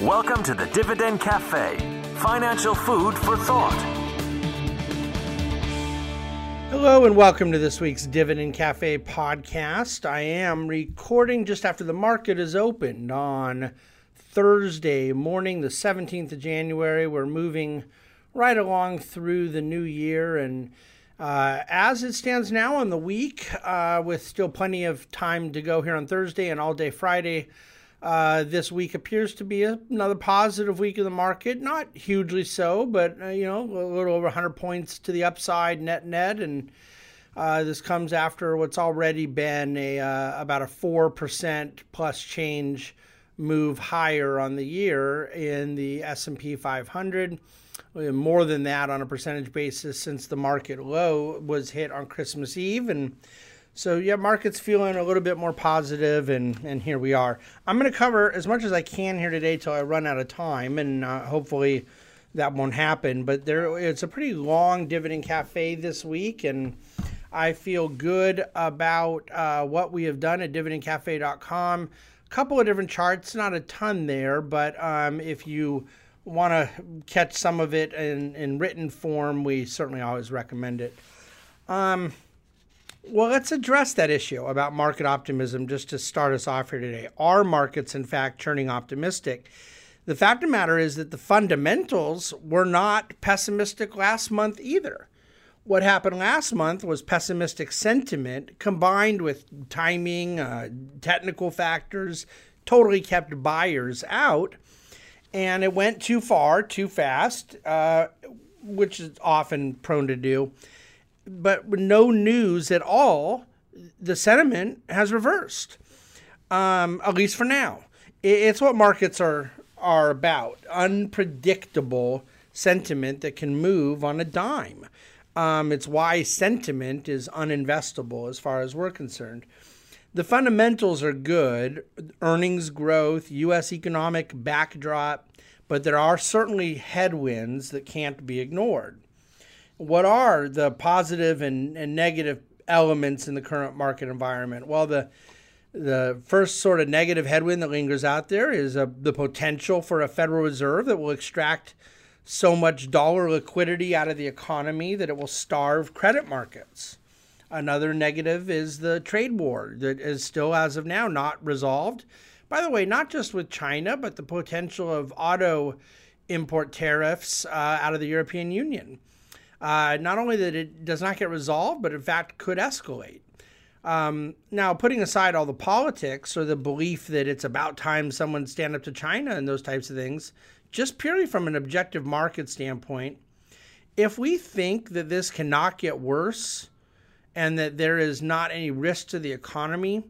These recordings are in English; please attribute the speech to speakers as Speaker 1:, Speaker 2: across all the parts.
Speaker 1: Welcome to the Dividend Cafe, financial food for thought.
Speaker 2: Hello and welcome to this week's Dividend Cafe podcast. I am recording just after the market is opened on Thursday morning, the 17th of January. We're moving right along through the new year and uh, as it stands now on the week, uh, with still plenty of time to go here on Thursday and all day Friday, uh, this week appears to be a, another positive week in the market. Not hugely so, but uh, you know, a little over 100 points to the upside net net, and uh, this comes after what's already been a uh, about a four percent plus change move higher on the year in the S&P 500 more than that on a percentage basis since the market low was hit on Christmas Eve. And so, yeah, market's feeling a little bit more positive, and, and here we are. I'm going to cover as much as I can here today till I run out of time, and uh, hopefully that won't happen. But there, it's a pretty long dividend cafe this week, and I feel good about uh, what we have done at dividendcafe.com. A couple of different charts, not a ton there, but um, if you want to catch some of it in, in written form, we certainly always recommend it. Um, well, let's address that issue about market optimism just to start us off here today. Are markets, in fact, turning optimistic? The fact of the matter is that the fundamentals were not pessimistic last month either. What happened last month was pessimistic sentiment combined with timing, uh, technical factors, totally kept buyers out and it went too far, too fast, uh, which is often prone to do. But with no news at all, the sentiment has reversed, um, at least for now. It's what markets are are about: unpredictable sentiment that can move on a dime. Um, it's why sentiment is uninvestable as far as we're concerned the fundamentals are good earnings growth, U.S. economic backdrop, but there are certainly headwinds that can't be ignored. What are the positive and, and negative elements in the current market environment? Well, the the first sort of negative headwind that lingers out there is a, the potential for a Federal Reserve that will extract so much dollar liquidity out of the economy that it will starve credit markets. Another negative is the trade war that is still, as of now, not resolved. By the way, not just with China, but the potential of auto import tariffs uh, out of the European Union. Uh, not only that it does not get resolved, but in fact could escalate. Um, now, putting aside all the politics or the belief that it's about time someone stand up to China and those types of things, just purely from an objective market standpoint, if we think that this cannot get worse, and that there is not any risk to the economy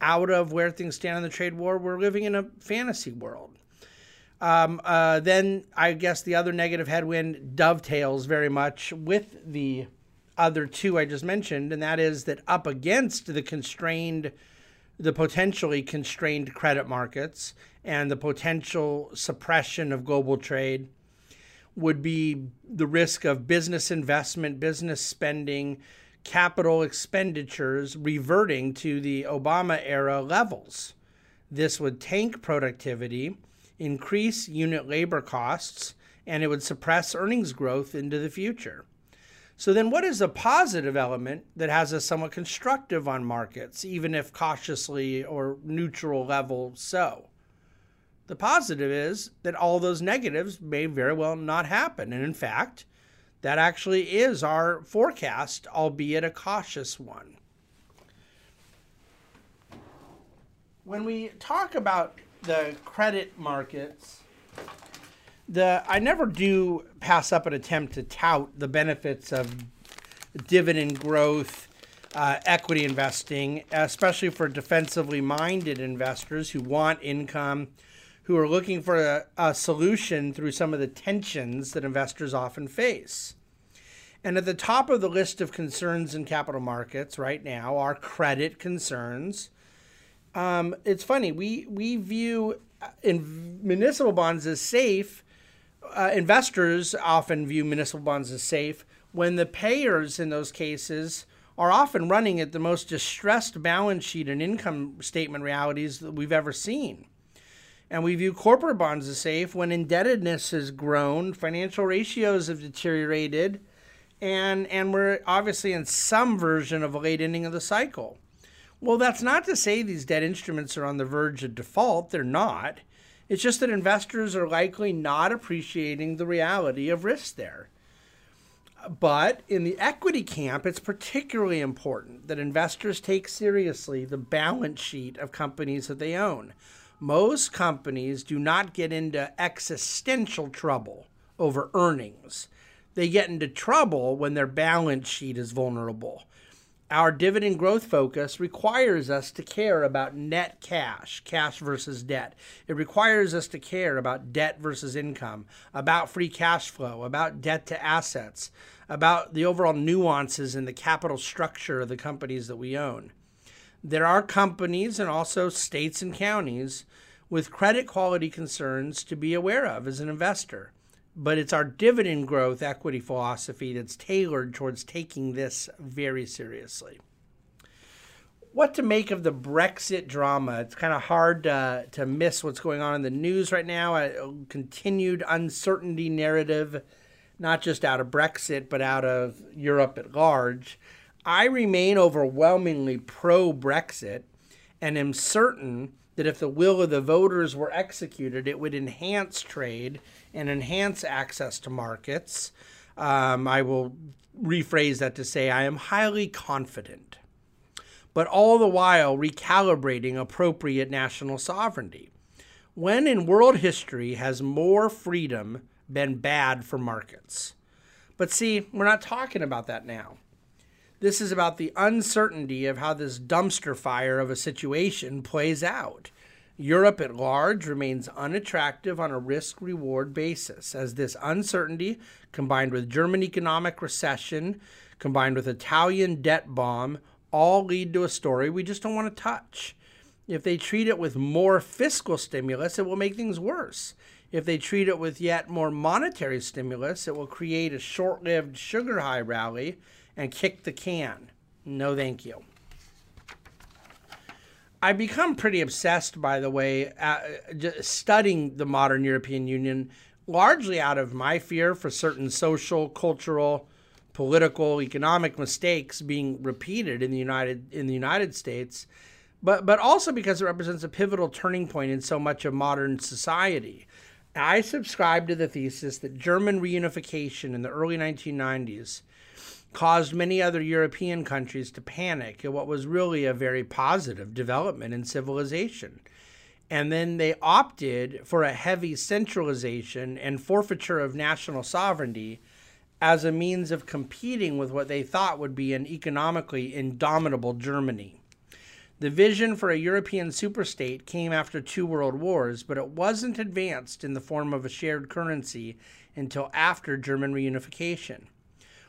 Speaker 2: out of where things stand in the trade war, we're living in a fantasy world. Um, uh, then I guess the other negative headwind dovetails very much with the other two I just mentioned, and that is that up against the constrained, the potentially constrained credit markets and the potential suppression of global trade would be the risk of business investment, business spending, capital expenditures reverting to the Obama era levels. This would tank productivity, increase unit labor costs, and it would suppress earnings growth into the future. So, then what is the positive element that has us somewhat constructive on markets, even if cautiously or neutral level so? The positive is that all those negatives may very well not happen. And in fact, that actually is our forecast, albeit a cautious one. When we talk about the credit markets, the I never do pass up an attempt to tout the benefits of dividend growth, uh, equity investing, especially for defensively minded investors who want income, who are looking for a, a solution through some of the tensions that investors often face. And at the top of the list of concerns in capital markets right now are credit concerns. Um, it's funny we we view uh, in municipal bonds as safe. Uh, investors often view municipal bonds as safe when the payers in those cases are often running at the most distressed balance sheet and income statement realities that we've ever seen. And we view corporate bonds as safe when indebtedness has grown, financial ratios have deteriorated, and, and we're obviously in some version of a late ending of the cycle. Well, that's not to say these debt instruments are on the verge of default. They're not. It's just that investors are likely not appreciating the reality of risk there. But in the equity camp, it's particularly important that investors take seriously the balance sheet of companies that they own. Most companies do not get into existential trouble over earnings. They get into trouble when their balance sheet is vulnerable. Our dividend growth focus requires us to care about net cash, cash versus debt. It requires us to care about debt versus income, about free cash flow, about debt to assets, about the overall nuances in the capital structure of the companies that we own. There are companies and also states and counties with credit quality concerns to be aware of as an investor but it's our dividend growth equity philosophy that's tailored towards taking this very seriously. What to make of the Brexit drama? It's kind of hard uh, to miss what's going on in the news right now. A continued uncertainty narrative, not just out of Brexit, but out of Europe at large. I remain overwhelmingly pro Brexit and am certain that if the will of the voters were executed, it would enhance trade and enhance access to markets. Um, I will rephrase that to say I am highly confident, but all the while recalibrating appropriate national sovereignty. When in world history has more freedom been bad for markets? But see, we're not talking about that now. This is about the uncertainty of how this dumpster fire of a situation plays out. Europe at large remains unattractive on a risk reward basis, as this uncertainty, combined with German economic recession, combined with Italian debt bomb, all lead to a story we just don't want to touch. If they treat it with more fiscal stimulus, it will make things worse. If they treat it with yet more monetary stimulus, it will create a short lived sugar high rally and kick the can. No, thank you. I become pretty obsessed, by the way, uh, studying the modern European Union, largely out of my fear for certain social, cultural, political, economic mistakes being repeated in the United in the United States, but but also because it represents a pivotal turning point in so much of modern society. I subscribe to the thesis that German reunification in the early 1990s caused many other European countries to panic at what was really a very positive development in civilization. And then they opted for a heavy centralization and forfeiture of national sovereignty as a means of competing with what they thought would be an economically indomitable Germany. The vision for a European superstate came after two world wars, but it wasn't advanced in the form of a shared currency until after German reunification.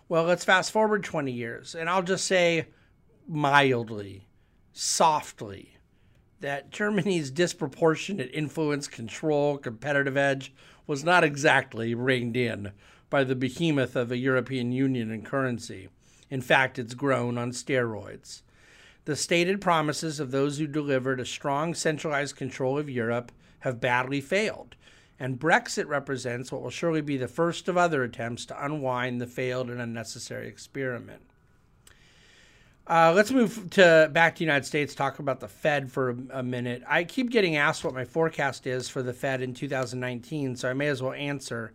Speaker 2: Well, let's fast forward 20 years, and I'll just say mildly, softly, that Germany's disproportionate influence, control, competitive edge was not exactly reined in by the behemoth of a European Union and currency. In fact, it's grown on steroids. The stated promises of those who delivered a strong centralized control of Europe have badly failed and Brexit represents what will surely be the first of other attempts to unwind the failed and unnecessary experiment. Uh, let's move to back to the United States. Talk about the Fed for a, a, minute. I keep getting asked what my forecast is for the Fed in 2019, so I may as well answer.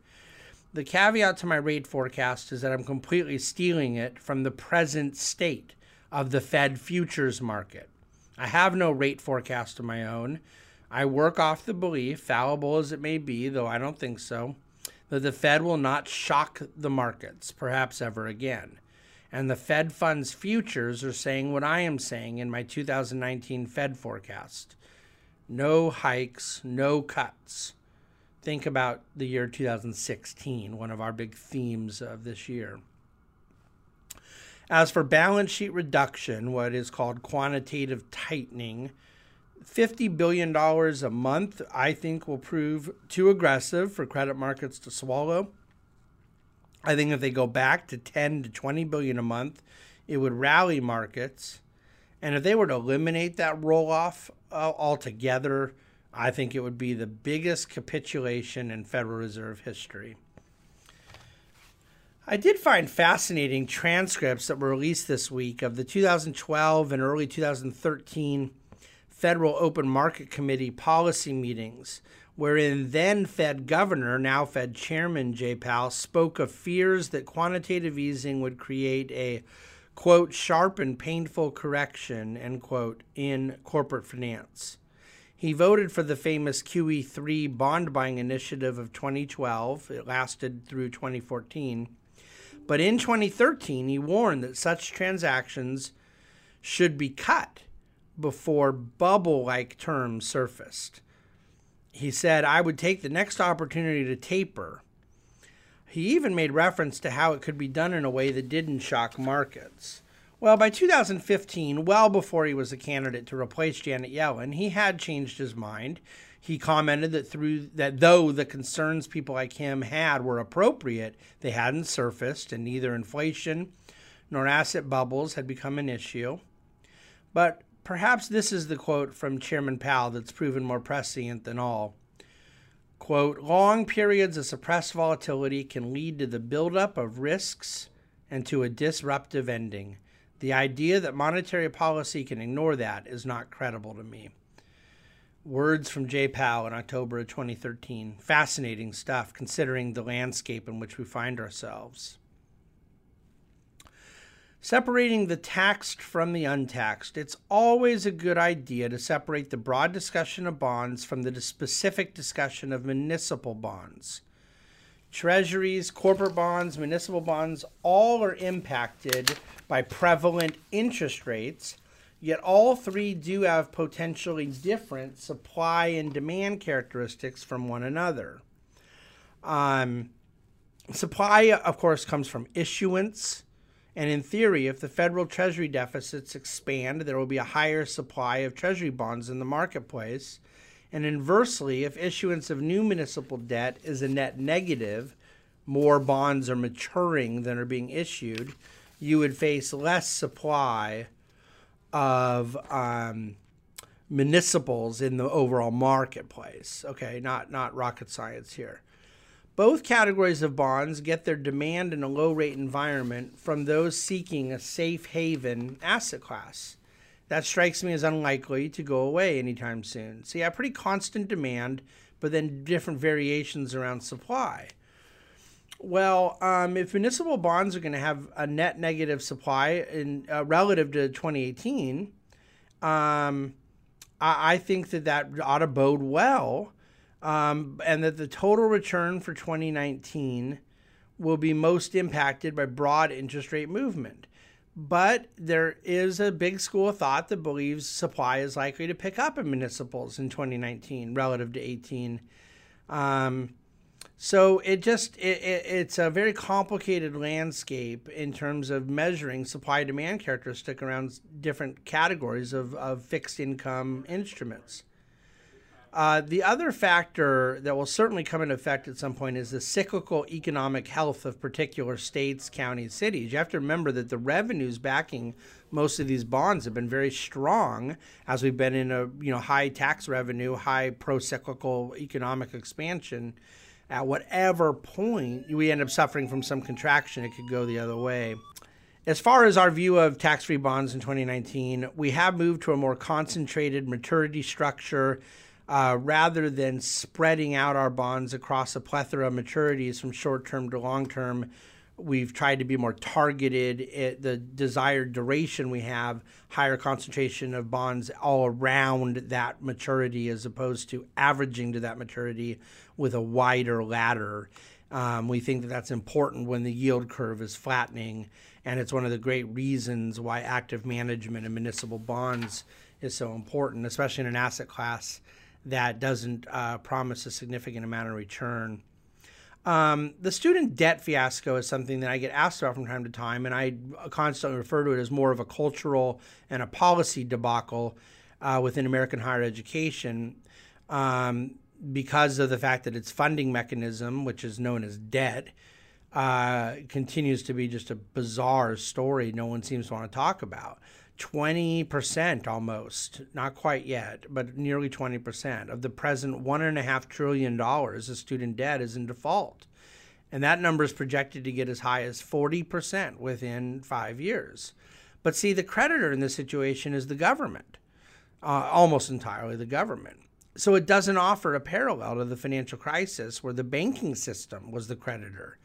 Speaker 2: The caveat to my rate forecast is that I'm completely stealing it from the present state of the Fed futures market. I have no rate forecast of my own. I work off the belief, fallible as it may be, though I don't think so, that the Fed will not shock the markets, perhaps ever again. And the Fed funds futures are saying what I am saying in my 2019 Fed forecast no hikes, no cuts. Think about the year 2016, one of our big themes of this year. As for balance sheet reduction, what is called quantitative tightening, $50 billion a month, I think, will prove too aggressive for credit markets to swallow. I think if they go back to 10 to 20 billion a month, it would rally markets. And if they were to eliminate that roll off uh, altogether, I think it would be the biggest capitulation in Federal Reserve history. I did find fascinating transcripts that were released this week of the 2012 and early 2013 Federal Open Market Committee policy meetings, wherein then Fed Governor, now Fed Chairman Jay Powell, spoke of fears that quantitative easing would create a quote, sharp and painful correction, end quote, in corporate finance. He voted for the famous QE3 bond buying initiative of 2012. It lasted through 2014 but in 2013, he warned that such transactions should be cut before bubble like terms surfaced. He said, I would take the next opportunity to taper. He even made reference to how it could be done in a way that didn't shock markets. Well, by 2015, well before he was a candidate to replace Janet Yellen, he had changed his mind. He commented that through that though the concerns people like him had were appropriate, they hadn't surfaced and neither inflation nor asset bubbles had become an issue. But perhaps this is the quote from Chairman Powell that's proven more prescient than all. Quote, long periods of suppressed volatility can lead to the buildup of risks and to a disruptive ending. The idea that monetary policy can ignore that is not credible to me. Words from Jay Powell in October of 2013. Fascinating stuff considering the landscape in which we find ourselves. Separating the taxed from the untaxed. It's always a good idea to separate the broad discussion of bonds from the specific discussion of municipal bonds. Treasuries, corporate bonds, municipal bonds, all are impacted by prevalent interest rates Yet all three do have potentially different supply and demand characteristics from one another. Um, supply, of course, comes from issuance. And in theory, if the federal treasury deficits expand, there will be a higher supply of treasury bonds in the marketplace. And inversely, if issuance of new municipal debt is a net negative, more bonds are maturing than are being issued, you would face less supply of um, municipals in the overall marketplace. Okay, not not rocket science here. Both categories of bonds get their demand in a low rate environment from those seeking a safe haven asset class. That strikes me as unlikely to go away anytime soon. So, yeah, pretty constant demand, but then different variations around supply. Well, um, if municipal bonds are going to have a net negative supply in uh, relative to 2018, um, I, I, think that that ought to bode well, um, and that the total return for 2019 will be most impacted by broad interest rate movement. But there is a big school of thought that believes supply is likely to pick up in municipals in 2019 relative to 18. Um, so it just it, it, it's a very complicated landscape in terms of measuring supply demand characteristic around different categories of, of fixed income instruments. Uh, the other factor that will certainly come into effect at some point is the cyclical economic health of particular states, counties, cities. You have to remember that the revenues backing most of these bonds have been very strong as we've been in a you know high tax revenue, high pro-cyclical economic expansion at whatever point we end up suffering from some contraction, it could go the other way. As far as our view of tax free bonds in 2019, we have moved to a more concentrated maturity structure uh, rather than spreading out our bonds across a plethora of maturities from short term to long term we've tried to be more targeted. At the desired duration we have higher concentration of bonds all around that maturity as opposed to averaging to that maturity with a wider ladder. Um, we think that that's important when the yield curve is flattening and it's one of the great reasons why active management in municipal bonds is so important especially in an asset class that doesn't uh, promise a significant amount of return um, the student debt fiasco is something that I get asked about from time to time, and I constantly refer to it as more of a cultural and a policy debacle uh, within American higher education um, because of the fact that its funding mechanism, which is known as debt, uh, continues to be just a bizarre story no one seems to want to talk about. 20% almost, not quite yet, but nearly 20% of the present $1.5 trillion of student debt is in default. And that number is projected to get as high as 40% within five years. But see, the creditor in this situation is the government, uh, almost entirely the government. So it doesn't offer a parallel to the financial crisis where the banking system was the creditor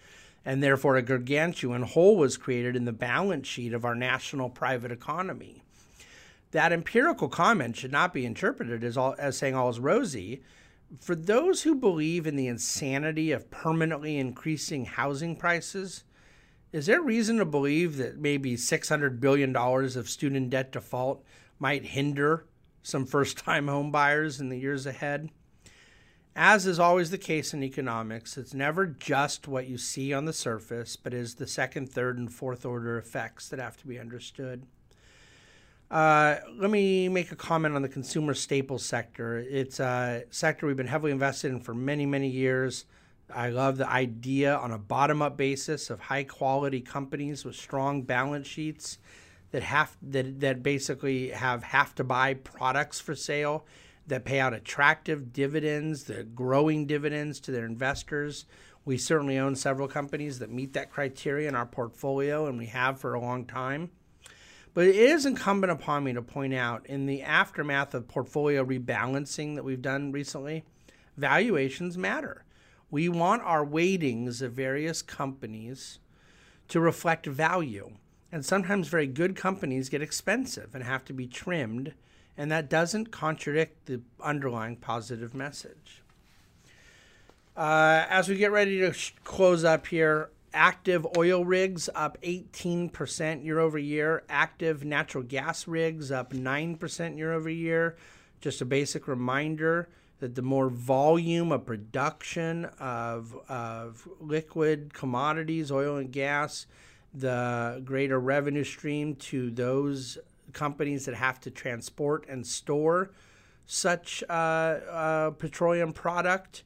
Speaker 2: and therefore a gargantuan hole was created in the balance sheet of our national private economy. That empirical comment should not be interpreted as, all, as saying all is rosy. For those who believe in the insanity of permanently increasing housing prices, is there reason to believe that maybe $600 billion of student debt default might hinder some first time home buyers in the years ahead? As is always the case in economics, it's never just what you see on the surface, but is the second, third, and fourth order effects that have to be understood. Uh, let me make a comment on the consumer staples sector. It's a sector we've been heavily invested in for many, many years. I love the idea on a bottom up basis of high quality companies with strong balance sheets that have that, that basically have have to buy products for sale that pay out attractive dividends, the growing dividends to their investors. We certainly own several companies that meet that criteria in our portfolio, and we have for a long time. But it is incumbent upon me to point out in the aftermath of portfolio rebalancing that we've done recently, valuations matter. We want our weightings of various companies to reflect value. And sometimes very good companies get expensive and have to be trimmed and that doesn't contradict the underlying positive message. Uh, as we get ready to sh- close up here, active oil rigs up 18% year over year, active natural gas rigs up 9% year over year. Just a basic reminder that the more volume of production of, of liquid commodities, oil and gas, the greater revenue stream to those companies that have to transport and store such uh, uh, petroleum product.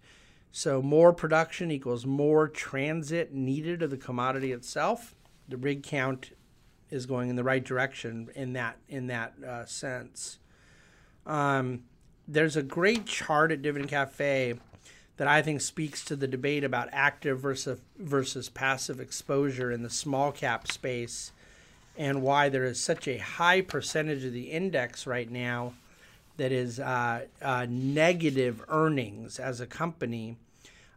Speaker 2: So more production equals more transit needed of the commodity itself. The rig count is going in the right direction in that in that uh, sense. Um, there's a great chart at Dividend Cafe that I think speaks to the debate about active versus versus passive exposure in the small cap space and why there is such a high percentage of the index right now that is uh, uh, negative earnings as a company.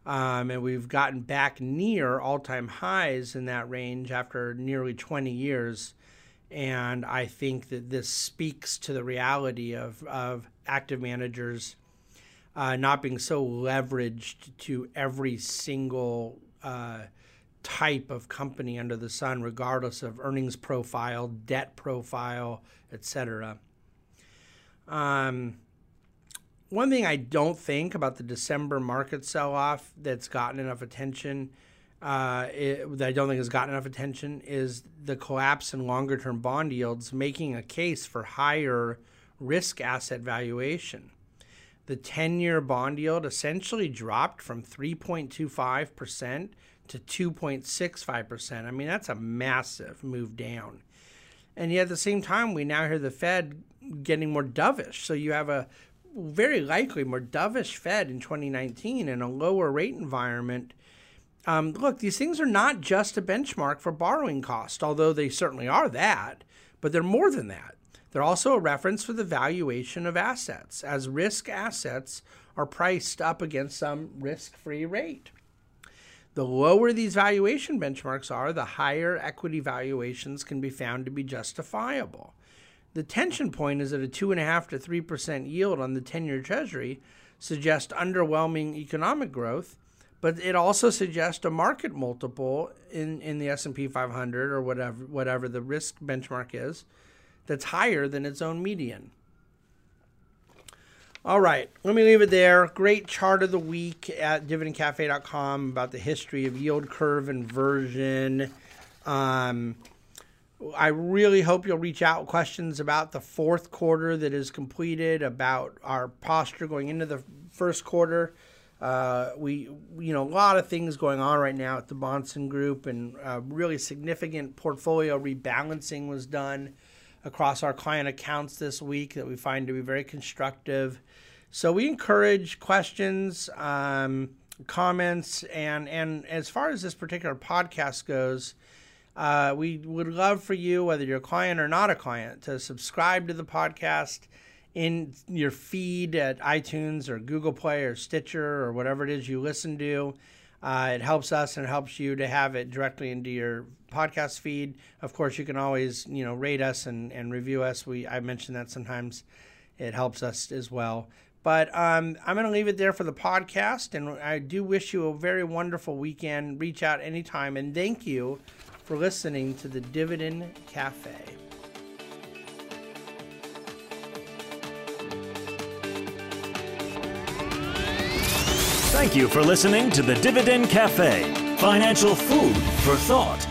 Speaker 2: Um, and we've gotten back near all time highs in that range after nearly 20 years. And I think that this speaks to the reality of, of active managers uh, not being so leveraged to every single uh, type of company under the sun, regardless of earnings profile, debt profile, etc. Um, one thing I don't think about the December market sell off that's gotten enough attention, uh, it, that I don't think has gotten enough attention, is the collapse in longer term bond yields, making a case for higher risk asset valuation. The 10 year bond yield essentially dropped from 3.25% to 2.65%. I mean, that's a massive move down. And yet at the same time, we now hear the Fed getting more dovish. So you have a very likely more dovish Fed in 2019 and a lower rate environment. Um, look, these things are not just a benchmark for borrowing cost, although they certainly are that, but they're more than that. They're also a reference for the valuation of assets, as risk assets are priced up against some risk free rate. The lower these valuation benchmarks are, the higher equity valuations can be found to be justifiable. The tension point is that a 2.5 to 3% yield on the 10 year Treasury suggests underwhelming economic growth, but it also suggests a market multiple in, in the S&P 500 or whatever, whatever the risk benchmark is that's higher than its own median. All right, let me leave it there. Great chart of the week at dividendcafe.com about the history of yield curve inversion. Um, I really hope you'll reach out questions about the fourth quarter that is completed, about our posture going into the first quarter. Uh, we, you know, a lot of things going on right now at the Bahnsen Group, and really significant portfolio rebalancing was done across our client accounts this week that we find to be very constructive. So we encourage questions, um, comments, and and as far as this particular podcast goes, uh, we would love for you, whether you're a client or not a client, to subscribe to the podcast in your feed at iTunes or Google Play or Stitcher or whatever it is you listen to. Uh, it helps us and it helps you to have it directly into your podcast feed. Of course, you can always you know rate us and, and review us. We I mentioned that sometimes it helps us as well. But um, I'm going to leave it there for the podcast, and I do wish you a very wonderful weekend. Reach out anytime, and thank you for listening to the Dividend Cafe.
Speaker 1: Thank you for listening to the Dividend Cafe, financial food for thought.